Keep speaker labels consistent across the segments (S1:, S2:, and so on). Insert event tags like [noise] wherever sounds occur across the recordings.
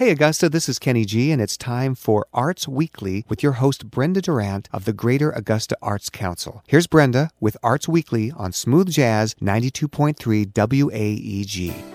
S1: Hey Augusta, this is Kenny G, and it's time for Arts Weekly with your host Brenda Durant of the Greater Augusta Arts Council. Here's Brenda with Arts Weekly on Smooth Jazz 92.3 WAEG.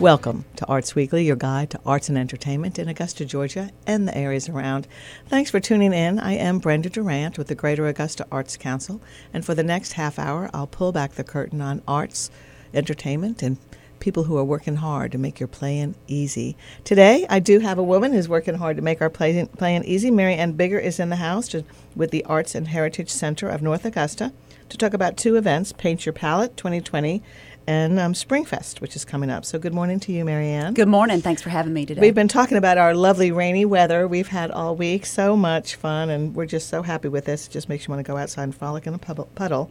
S2: Welcome to Arts Weekly, your guide to arts and entertainment in Augusta, Georgia, and the areas around. Thanks for tuning in. I am Brenda Durant with the Greater Augusta Arts Council, and for the next half hour, I'll pull back the curtain on arts, entertainment, and people who are working hard to make your playing easy. Today, I do have a woman who's working hard to make our playing, playing easy. Mary Ann Bigger is in the house to, with the Arts and Heritage Center of North Augusta to talk about two events Paint Your Palette 2020 and um, Springfest, which is coming up. So, good morning to you, Marianne.
S3: Good morning. Thanks for having me today.
S2: We've been talking about our lovely rainy weather we've had all week. So much fun, and we're just so happy with this. It just makes you want to go outside and frolic in a puddle.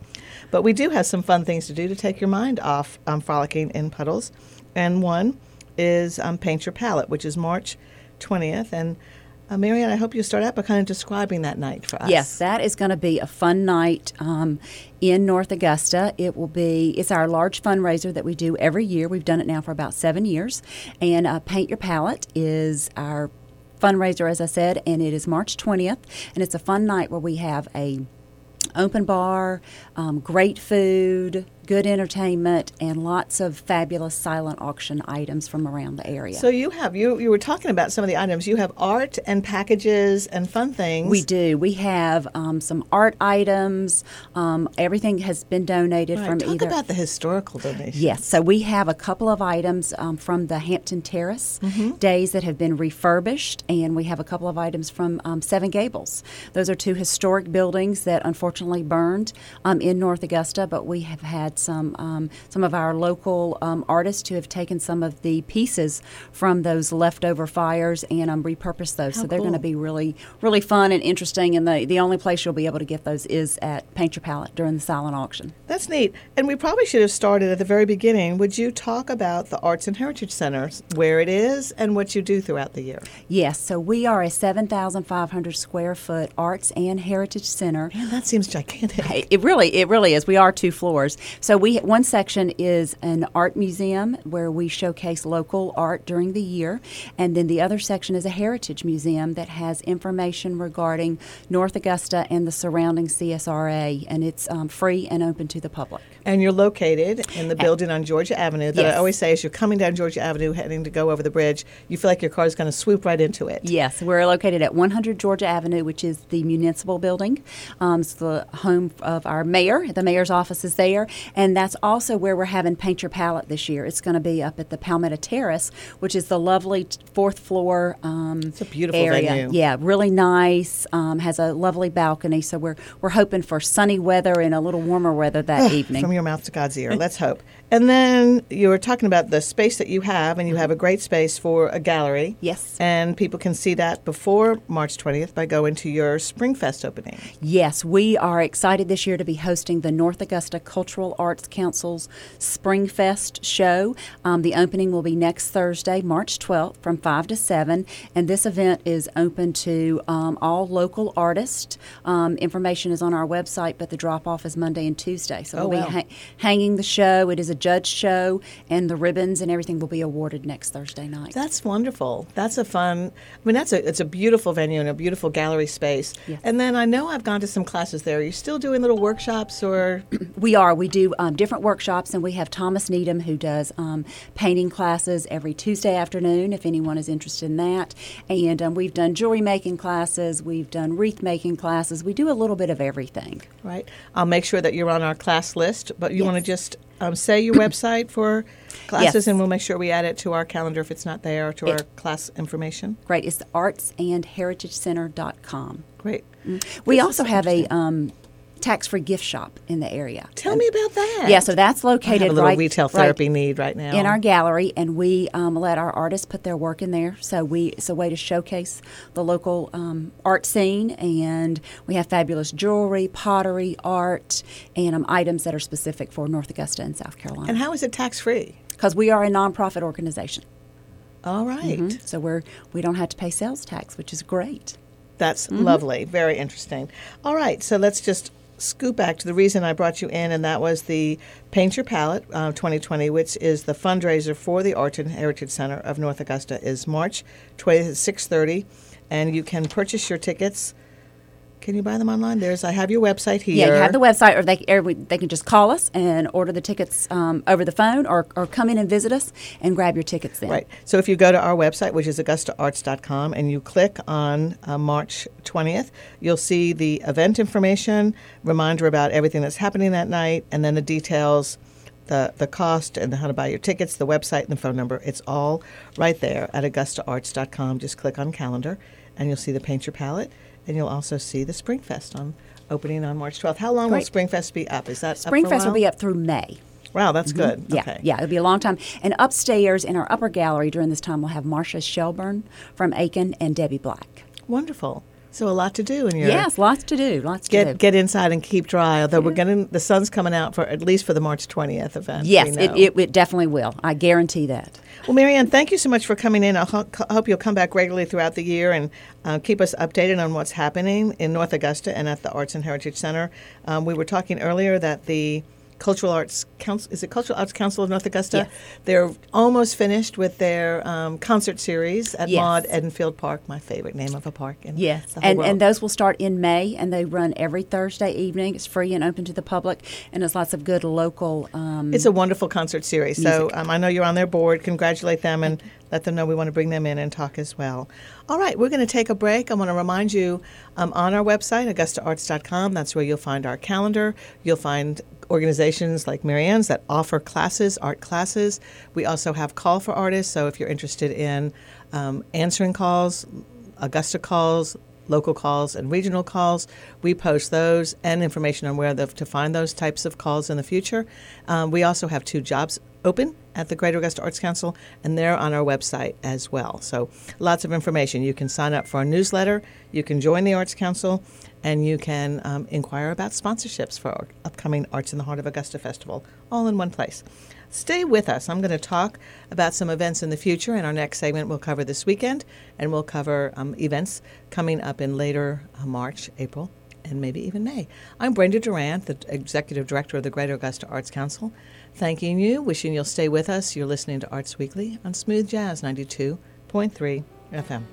S2: But we do have some fun things to do to take your mind off um, frolicking in puddles. And one is um, Paint Your Palette, which is March 20th. And uh, Marianne, I hope you start out by kind of describing that night for us.
S3: Yes, that is going to be a fun night um, in North Augusta. It will be, it's our large fundraiser that we do every year. We've done it now for about seven years. And uh, Paint Your Palette is our fundraiser, as I said, and it is March 20th. And it's a fun night where we have a open bar, um, great food, good entertainment, and lots of fabulous silent auction items from around the area.
S2: So you have you you were talking about some of the items. You have art and packages and fun things.
S3: We do. We have um, some art items. Um, everything has been donated
S2: right.
S3: from
S2: Talk
S3: either.
S2: about the historical donations.
S3: Yes. So we have a couple of items um, from the Hampton Terrace
S2: mm-hmm.
S3: days that have been refurbished, and we have a couple of items from um, Seven Gables. Those are two historic buildings that unfortunately burned um, in North Augusta, but we have had had some um, some of our local um, artists who have taken some of the pieces from those leftover fires and um, repurposed those.
S2: How
S3: so they're
S2: cool.
S3: going to be really really fun and interesting. And the the only place you'll be able to get those is at Paint Your Palette during the silent auction.
S2: That's neat. And we probably should have started at the very beginning. Would you talk about the Arts and Heritage Center, where it is, and what you do throughout the year?
S3: Yes. So we are a 7,500 square foot Arts and Heritage Center.
S2: Man, that seems gigantic.
S3: It really, it really is. We are two floors. So we one section is an art museum where we showcase local art during the year, and then the other section is a heritage museum that has information regarding North Augusta and the surrounding CSRA, and it's um, free and open to the public.
S2: And you're located in the building on Georgia Avenue. That
S3: Yes.
S2: I always say, as you're coming down Georgia Avenue, heading to go over the bridge, you feel like your car is going to swoop right into it.
S3: Yes, we're located at 100 Georgia Avenue, which is the municipal building. Um, it's the home of our mayor. The mayor's office is there, and that's also where we're having Paint Your Palette this year. It's going to be up at the Palmetto Terrace, which is the lovely fourth floor. Um,
S2: It's a beautiful
S3: area.
S2: venue.
S3: Yeah, really nice. Um, has a lovely balcony, so we're we're hoping for sunny weather and a little warmer weather that evening.
S2: From your mouth to God's ear. Let's hope. And then you were talking about the space that you have, and you have a great space for a gallery.
S3: Yes.
S2: And people can see that before March 20th by going to your Springfest opening.
S3: Yes, we are excited this year to be hosting the North Augusta Cultural Arts Council's Springfest show. Um, the opening will be next Thursday, March 12th, from 5 to 7. And this event is open to um, all local artists. Um, information is on our website, but the drop off is Monday and Tuesday. So
S2: Oh,
S3: we'll
S2: wow.
S3: be ha- hanging the show. It is a judge show, and the ribbons and everything will be awarded next Thursday night.
S2: That's wonderful. That's a fun. I mean, that's a it's a beautiful venue and a beautiful gallery space.
S3: Yes.
S2: And then I know I've gone to some classes there. Are you still doing little workshops or? [clears throat]
S3: We are. We do um, different workshops, and we have Thomas Needham who does um, painting classes every Tuesday afternoon. If anyone is interested in that, and um, we've done jewelry making classes, we've done wreath making classes. We do a little bit of everything.
S2: right. I'll make sure that you're on our class list. But you want to just um, say your website for classes,
S3: Yes.
S2: and we'll make sure we add it to our calendar if it's not there, or to our class information.
S3: Great. It's artsandheritagecenter.com.
S2: Great.
S3: We
S2: This
S3: also have a
S2: interesting.
S3: Um, tax-free gift shop in the area.
S2: Tell me about that.
S3: Yeah, so that's located
S2: a little
S3: right,
S2: retail
S3: right
S2: therapy need right now.
S3: in our gallery, and we um, let our artists put their work in there. So we it's a way to showcase the local um, art scene, and we have fabulous jewelry, pottery, art, and um, items that are specific for North Augusta and South Carolina.
S2: and how is it tax free?
S3: Because we are a nonprofit organization,
S2: All right.
S3: Mhm. so we're we don't have to pay sales tax, which is great.
S2: That's
S3: Mm-hmm.
S2: lovely. Very interesting. All right, so let's just scoop back to the reason I brought you in, and that was the Paint Your Palette uh, 2020, which is the fundraiser for the Art and Heritage Center of North Augusta, is March 20th at 6:30, and you can purchase your tickets. Can you buy them online? There's I have your website here.
S3: Yeah, you have the website, or they or we, they can just call us and order the tickets um, over the phone, or, or come in and visit us and grab your tickets then.
S2: Right. So if you go to our website, which is augustaarts.com, and you click on uh, March 20th, you'll see the event information, reminder about everything that's happening that night, and then the details. The, the cost and how to buy your tickets, the website, and the phone number. It's all right there at augustaarts.com. Just click on calendar and you'll see the Paint Your Palette and you'll also see the Springfest on opening on March 12th. How long
S3: Great.
S2: will Springfest be up? Is that
S3: Springfest will be up through May.
S2: Wow, that's mm-hmm. good.
S3: Yeah,
S2: okay.
S3: yeah, it'll be a long time. And upstairs in our upper gallery during this time, we'll have Marcia Shelburne from Aiken and Debbie Black.
S2: Wonderful. So a lot to do in your
S3: Yes, lots to do. Lots to
S2: get
S3: do.
S2: get inside and keep dry. Although we're getting the sun's coming out for at least for the March 20th event.
S3: yes, it, it, it definitely will. I guarantee that.
S2: Well, Marianne, thank you so much for coming in. I ho- hope you'll come back regularly throughout the year and uh, keep us updated on what's happening in North Augusta and at the Arts and Heritage Center. Um, we were talking earlier that the Cultural Arts Council is it Cultural Arts Council of North Augusta?
S3: Yes.
S2: They're almost finished with their um, concert series at
S3: Yes.
S2: Maude Edenfield Park, my favorite name of a park. In
S3: Yes, and,
S2: world.
S3: and those will start in May, and they run every Thursday evening. It's free and open to the public, and there's lots of good local. Um,
S2: It's a wonderful concert series. So um, I know you're on their board. Congratulate them and let them know we want to bring them in and talk as well. All right, we're going to take a break. I want to remind you um, on our website, augustaarts.com, that's where you'll find our calendar. You'll find organizations like Marianne's that offer classes, art classes. We also have Call for Artists. So if you're interested in um, answering calls, Augusta calls, local calls, and regional calls. We post those and information on where the, to find those types of calls in the future. Um, we also have two jobs open at the Greater Augusta Arts Council, and they're on our website as well. So lots of information. You can sign up for our newsletter, you can join the Arts Council, and you can um, inquire about sponsorships for our upcoming Arts in the Heart of Augusta Festival, all in one place. Stay with us. I'm going to talk about some events in the future. In our next segment, we'll cover this weekend and we'll cover um, events coming up in later uh, March, April, and maybe even May. I'm Brenda Durant, the Executive Director of the Greater Augusta Arts Council. Thanking you, wishing you'll stay with us. You're listening to Arts Weekly on Smooth Jazz 92.3 FM.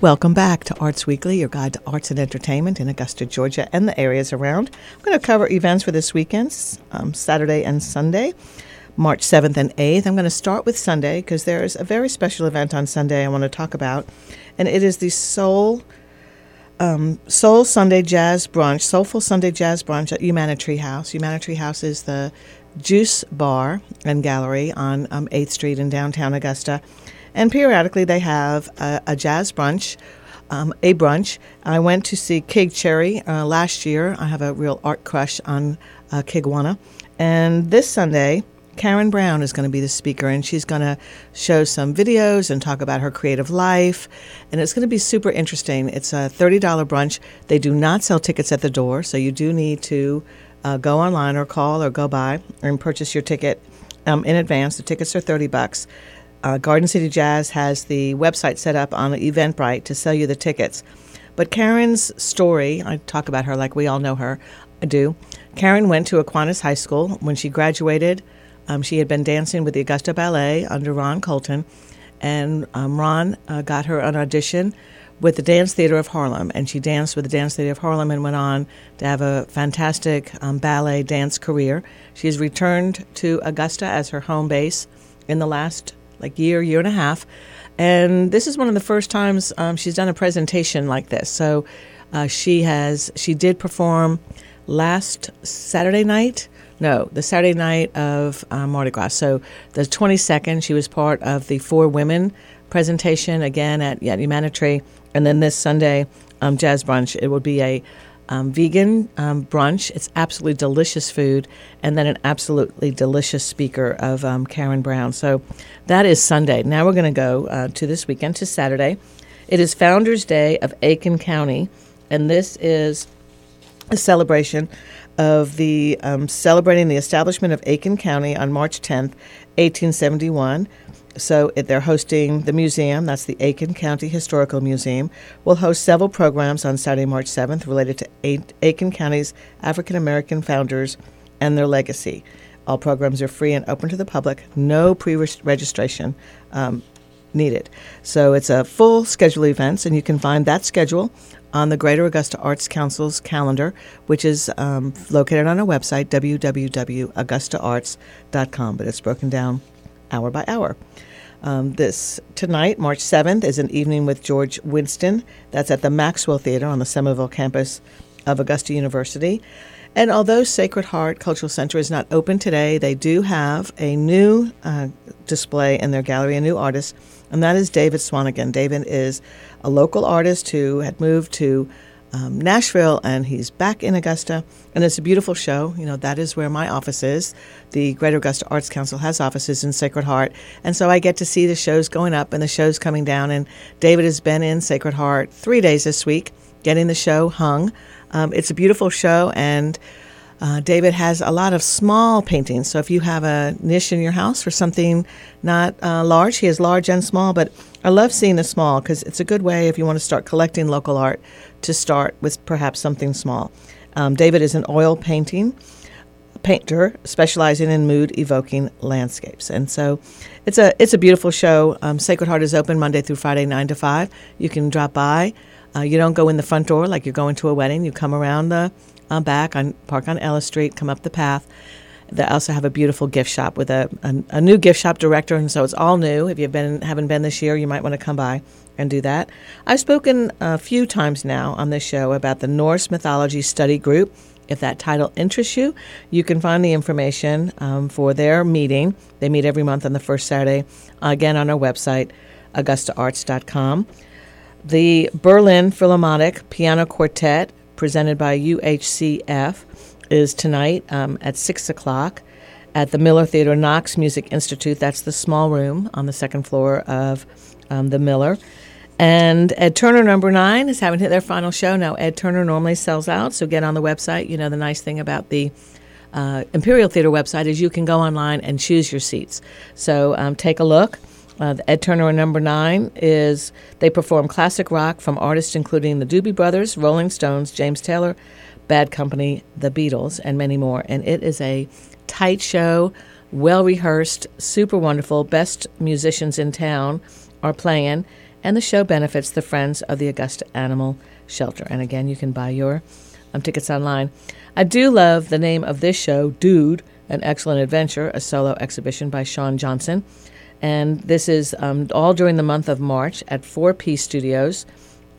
S2: Welcome back to Arts Weekly, your guide to arts and entertainment in Augusta, Georgia, and the areas around. I'm going to cover events for this weekend, um, Saturday and Sunday, March 7th and 8th. I'm going to start with Sunday because there's a very special event on Sunday I want to talk about, and it is the Soul um, Soul Sunday Jazz Brunch, Soulful Sunday Jazz Brunch at Humanity House. Humanity House is the juice bar and gallery on um, 8th Street in downtown Augusta. And periodically they have a, a jazz brunch, um, a brunch. I went to see Kig Cherry uh, last year. I have a real art crush on uh, Kigwana. And this Sunday, Karen Brown is going to be the speaker, and she's going to show some videos and talk about her creative life. And it's going to be super interesting. It's a $30 brunch. They do not sell tickets at the door, so you do need to uh, go online or call or go by and purchase your ticket um, in advance. The tickets are 30 bucks. Uh, Garden City Jazz has the website set up on Eventbrite to sell you the tickets. But Karen's story, I talk about her like we all know her, I do. Karen went to Aquinas High School. When she graduated, um, she had been dancing with the Augusta Ballet under Ron Colton, and um, Ron uh, got her an audition with the Dance Theater of Harlem, and she danced with the Dance Theater of Harlem and went on to have a fantastic um, ballet dance career. She has returned to Augusta as her home base in the last like year, year and a half, and this is one of the first times um, she's done a presentation like this. So uh, she has she did perform last Saturday night. No, the Saturday night of uh, Mardi Gras. So the 22nd, she was part of the Four Women presentation again at, at Humanitary. And then this Sunday, um, Jazz Brunch, it will be a um, vegan um, brunch. It's absolutely delicious food, and then an absolutely delicious speaker of um, Karen Brown. So that is Sunday. Now we're going to go uh, to this weekend, to Saturday. It is Founders Day of Aiken County and this is a celebration of the um, celebrating the establishment of Aiken County on March 10th, 1871. So they're hosting the museum, that's the Aiken County Historical Museum, will host several programs on Saturday, March 7th related to A- Aiken County's African American founders and their legacy. All programs are free and open to the public, no pre registration um, needed. So it's a full schedule of events, and you can find that schedule on the Greater Augusta Arts Council's calendar, which is um, located on our website, www.augustaarts.com. But it's broken down hour by hour. Um, this tonight, March 7th, is an evening with George Winston. That's at the Maxwell Theater on the Summerville campus of Augusta University. And although Sacred Heart Cultural Center is not open today, they do have a new uh, display in their gallery, a new artist, and that is David Swanigan. David is a local artist who had moved to um, Nashville and he's back in Augusta. And it's a beautiful show. You know, that is where my office is. The Greater Augusta Arts Council has offices in Sacred Heart. And so I get to see the shows going up and the shows coming down. And David has been in Sacred Heart three days this week, getting the show hung. Um, it's a beautiful show. And uh, David has a lot of small paintings. So if you have a niche in your house for something not uh, large, he has large and small, but I love seeing the small because it's a good way if you want to start collecting local art to start with perhaps something small. Um, David is an oil painting painter specializing in mood evoking landscapes. And so it's a it's a beautiful show. Um, Sacred Heart is open Monday through Friday, 9 to 5. You can drop by. Uh, you don't go in the front door like you're going to a wedding. You come around the uh, back on park on Ellis Street, come up the path. They also have a beautiful gift shop with a, a, a new gift shop director, and so it's all new. If you've been haven't been this year, you might want to come by and do that. I've spoken a few times now on this show about the Norse Mythology Study Group. If that title interests you, you can find the information um, for their meeting. They meet every month on the first Saturday, again on our website, augustaarts.com. The Berlin Philharmonic Piano Quartet presented by UHCF, is tonight um, at 6 o'clock at the Miller Theater Knox Music Institute. That's the small room on the second floor of um, the Miller. And Ed Turner, number nine, is having their final show. Now, Ed Turner normally sells out, so get on the website. You know, the nice thing about the uh, Imperial Theater website is you can go online and choose your seats. So um, take a look. Uh, Ed Turner number nine is they perform classic rock from artists including the Doobie Brothers, Rolling Stones, James Taylor, Bad Company, the Beatles, and many more. And it is a tight show, well rehearsed, super wonderful. Best musicians in town are playing, and the show benefits the Friends of the Augusta Animal Shelter. And again, you can buy your um, tickets online. I do love the name of this show, Dude, An Excellent Adventure, a solo exhibition by Sean Johnson. And this is um, all during the month of March at 4P Studios,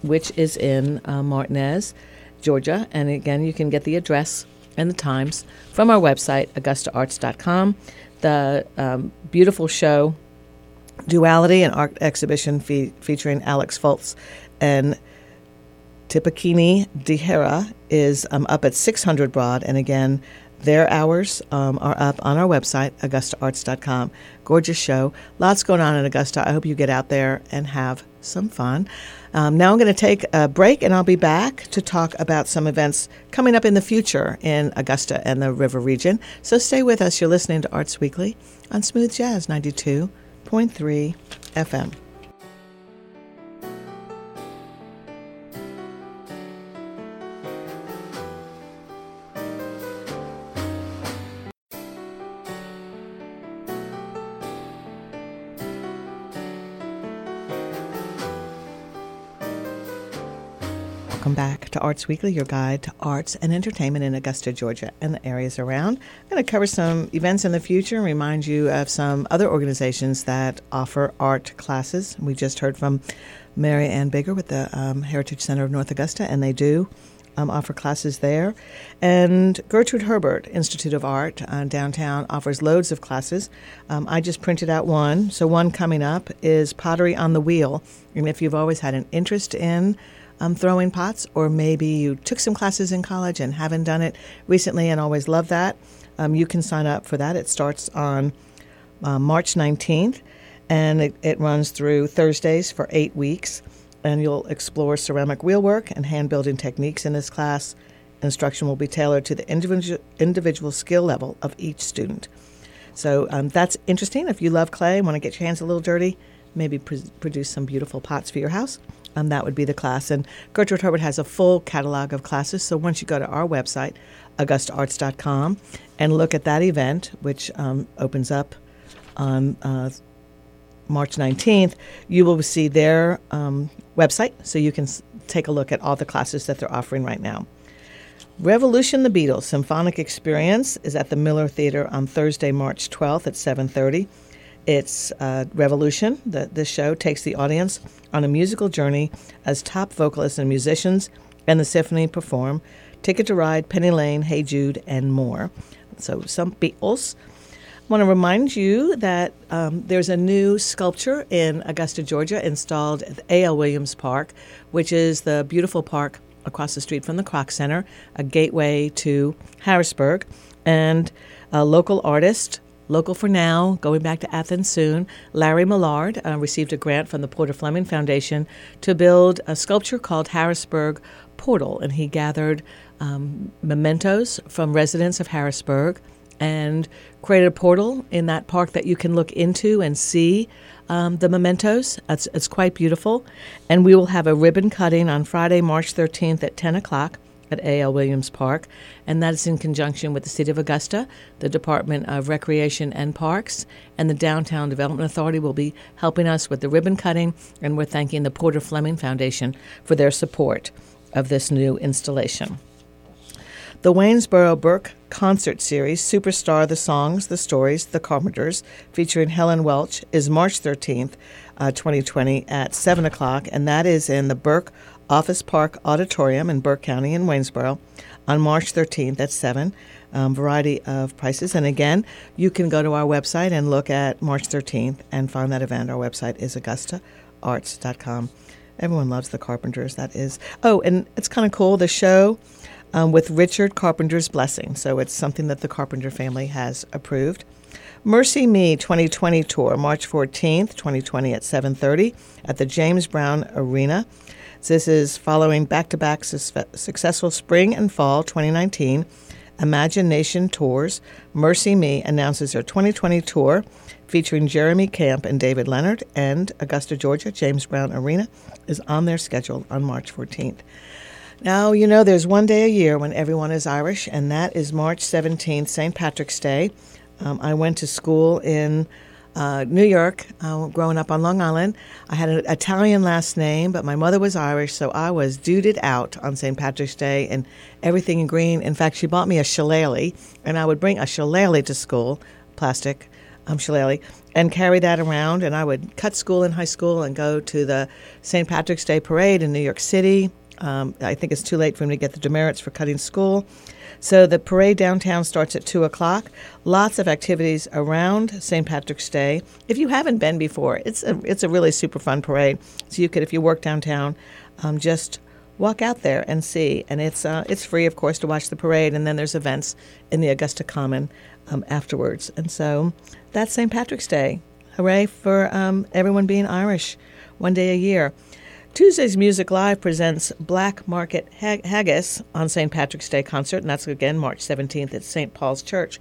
S2: which is in uh, Martinez, Georgia. And again, you can get the address and the times from our website, augustaarts.com. The um, beautiful show, Duality, an art exhibition fe- featuring Alex Fultz and Tipakini Dihera, is um, up at 600 Broad. And again, their hours um, are up on our website, augustaarts.com. Gorgeous show. Lots going on in Augusta. I hope you get out there and have some fun. Um, now I'm going to take a break and I'll be back to talk about some events coming up in the future in Augusta and the river region. So stay with us. You're listening to Arts Weekly on Smooth Jazz 92.3 FM. Welcome back to Arts Weekly, your guide to arts and entertainment in Augusta, Georgia, and the areas around. I'm going to cover some events in the future and remind you of some other organizations that offer art classes. We just heard from Mary Ann Bigger with the um, Heritage Center of North Augusta, and they do um, offer classes there. And Gertrude Herbert Institute of Art uh, downtown offers loads of classes. Um, I just printed out one. So, one coming up is Pottery on the Wheel. And if you've always had an interest in um, throwing pots, or maybe you took some classes in college and haven't done it recently and always love that, um, you can sign up for that. It starts on uh, March 19th and it, it runs through Thursdays for eight weeks. and you'll explore ceramic wheelwork and hand building techniques in this class. Instruction will be tailored to the individual, skill level of each student. So um, that's interesting. If you love clay and want to get your hands a little dirty, maybe pr- produce some beautiful pots for your house. Um, that would be the class. And Gertrude Herbert has a full catalog of classes. So once you go to our website, augustaarts.com, and look at that event, which um, opens up on uh, March 19th, you will see their um, website so you can s- take a look at all the classes that they're offering right now. Revolution the Beatles Symphonic Experience is at the Miller Theater on Thursday, March 12th at 7:30. It's uh, Revolution. The, this show takes the audience on a musical journey as top vocalists and musicians and the symphony perform Ticket to Ride, Penny Lane, Hey Jude, and more. So some Beatles. I want to remind you that um, there's a new sculpture in Augusta, Georgia, installed at A.L. Williams Park, which is the beautiful park across the street from the Kroc Center, a gateway to Harrisburg. And a local artist, local for now, going back to Athens soon, Larry Millard uh, received a grant from the Porter Fleming Foundation to build a sculpture called Harrisburg Portal. And he gathered um, mementos from residents of Harrisburg and created a portal in that park that you can look into and see um, the mementos. It's, it's quite beautiful. And we will have a ribbon cutting on Friday, March 13th at 10 o'clock at A.L. Williams Park. And that is in conjunction with the City of Augusta, the Department of Recreation and Parks, and the Downtown Development Authority will be helping us with the ribbon cutting. And we're thanking the Porter Fleming Foundation for their support of this new installation. The Waynesboro Burke concert series, Superstar The Songs, The Stories, The Carpenters, featuring Helen Welch, is March 13th, uh, 2020 at 7 o'clock, and that is in the Burke Office Park Auditorium in Burke County in Waynesboro on March 13th at 7. Um, variety of prices. And again, you can go to our website and look at March 13th and find that event. Our website is augustaarts.com. Everyone loves the Carpenters. That is. Oh, and it's kind of cool. The show um, with Richard Carpenter's blessing. So it's something that the Carpenter family has approved. MercyMe 2020 tour, March 14th, 2020 at 7:30 at the James Brown Arena. This is following back-to-back successful spring and fall 2019 Imagine Nation Tours. MercyMe announces their 2020 tour featuring Jeremy Camp and David Leonard and Augusta, Georgia, James Brown Arena is on their schedule on March 14th. Now, you know, there's one day a year when everyone is Irish, and that is March 17th, St. Patrick's Day. Um, I went to school in uh, New York, uh, growing up on Long Island. I had an Italian last name, but my mother was Irish, so I was duded out on St. Patrick's Day and everything in green. In fact, she bought me a shillelagh, and I would bring a shillelagh to school, plastic um, shillelagh, and carry that around. And I would cut school in high school and go to the St. Patrick's Day parade in New York City. Um, I think it's too late for me to get the demerits for cutting school. So the parade downtown starts at 2 o'clock. Lots of activities around St. Patrick's Day. If you haven't been before, it's a, it's a really super fun parade. So you could, if you work downtown, um, just walk out there and see. And it's, uh, it's free, of course, to watch the parade. And then there's events in the Augusta Common um, afterwards. And so that's St. Patrick's Day. Hooray for um, everyone being Irish one day a year. Tuesday's Music Live presents Black Market Haggis on St. Patrick's Day concert, and that's again March 17th at St. Paul's Church.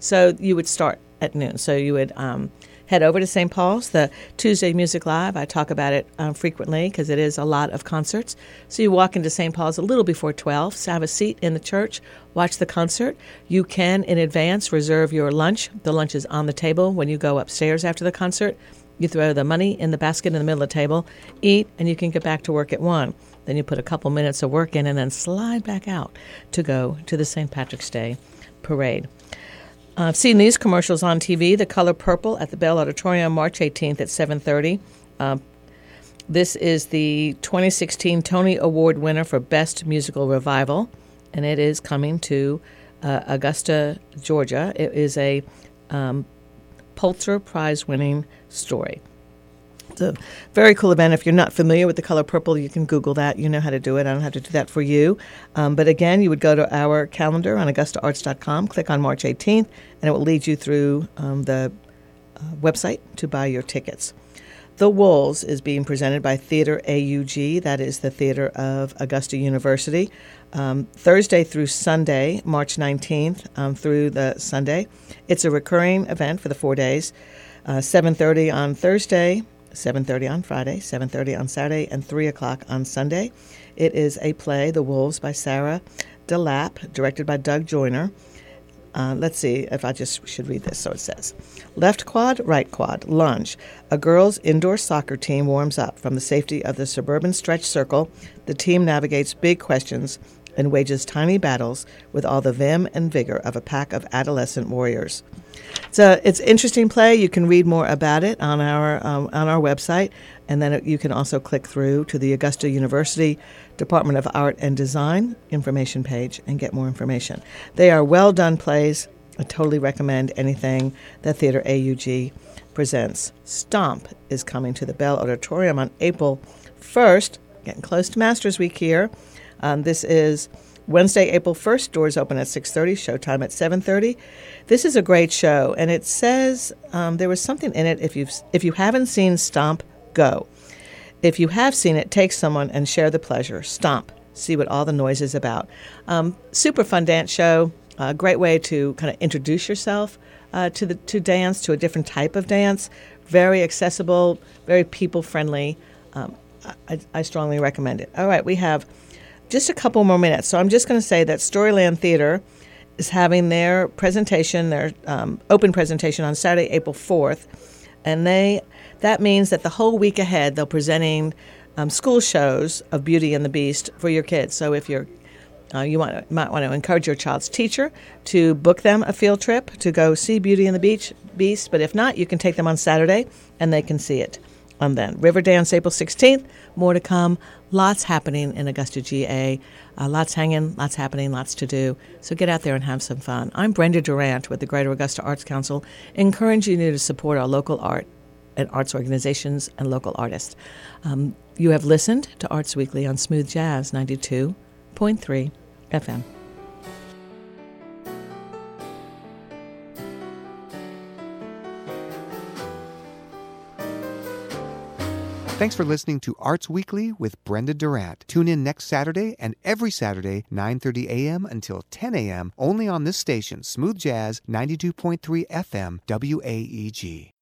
S2: So you would start at noon. So you would um, head over to St. Paul's, the Tuesday Music Live. I talk about it um, frequently because it is a lot of concerts. So you walk into St. Paul's a little before 12, so have a seat in the church, watch the concert. You can, in advance, reserve your lunch. The lunch is on the table when you go upstairs after the concert. You throw the money in the basket in the middle of the table, eat, and you can get back to work at 1. Then you put a couple minutes of work in and then slide back out to go to the St. Patrick's Day parade. Uh, I've seen these commercials on TV. The Color Purple at the Bell Auditorium, March 18th at 7:30. Uh, this is the 2016 Tony Award winner for Best Musical Revival, and it is coming to uh, Augusta, Georgia. It is a um, Pulitzer Prize winning story. It's a very cool event. If you're not familiar with the color purple, you can Google that. You know how to do it. I don't have to do that for you. Um, but again, you would go to our calendar on AugustaArts.com, click on March 18th, and it will lead you through um, the uh, website to buy your tickets. The Wolves is being presented by Theater AUG, that is the theater of Augusta University, um, Thursday through Sunday, March 19th um, through the Sunday. It's a recurring event for the four days, uh, 7.30 on Thursday, 7.30 on Friday, 7.30 on Saturday, and 3 o'clock on Sunday. It is a play, The Wolves, by Sarah DeLappe, directed by Doug Joyner. Uh, let's see if I just should read this. So it says Left quad, right quad, lunge. A girls' indoor soccer team warms up. From the safety of the suburban stretch circle, the team navigates big questions and wages tiny battles with all the vim and vigor of a pack of adolescent warriors. A it's interesting play. You can read more about it on our um, on our website, and then you can also click through to the Augusta University Department of Art and Design information page and get more information. They are well done plays. I totally recommend anything that Theater AUG presents. Stomp is coming to the Bell Auditorium on April 1st. Getting close to Masters Week here. Um, this is Wednesday, April 1st. Doors open at 6:30. Showtime at 7:30. This is a great show, and it says um, there was something in it. If you've, if you haven't seen Stomp, go. If you have seen it, take someone and share the pleasure. Stomp. See what all the noise is about. Um, super fun dance show. A great way to kind of introduce yourself uh, to the to dance, to a different type of dance. Very accessible, very people friendly. Um, I, I strongly recommend it. All right, we have just a couple more minutes. So I'm just going to say that Storyland Theater is having their presentation, their um, open presentation on Saturday, April 4th, and they that means that the whole week ahead they're presenting um, school shows of Beauty and the Beast for your kids. So if you're uh, you want, might want to encourage your child's teacher to book them a field trip to go see Beauty and the Beach Beast. But if not, you can take them on Saturday and they can see it on then. Riverdance April 16th. More to come. Lots happening in Augusta GA. Uh, lots hanging, lots happening, lots to do. So get out there and have some fun. I'm Brenda Durant with the Greater Augusta Arts Council, encouraging you to support our local art and arts organizations and local artists. Um, you have listened to Arts Weekly on Smooth Jazz 92.3 FM.
S1: Thanks for listening to Arts Weekly with Brenda Durant. Tune in next Saturday and every Saturday, 9:30 a.m. until 10 a.m. only on this station, Smooth Jazz 92.3 FM WAEG.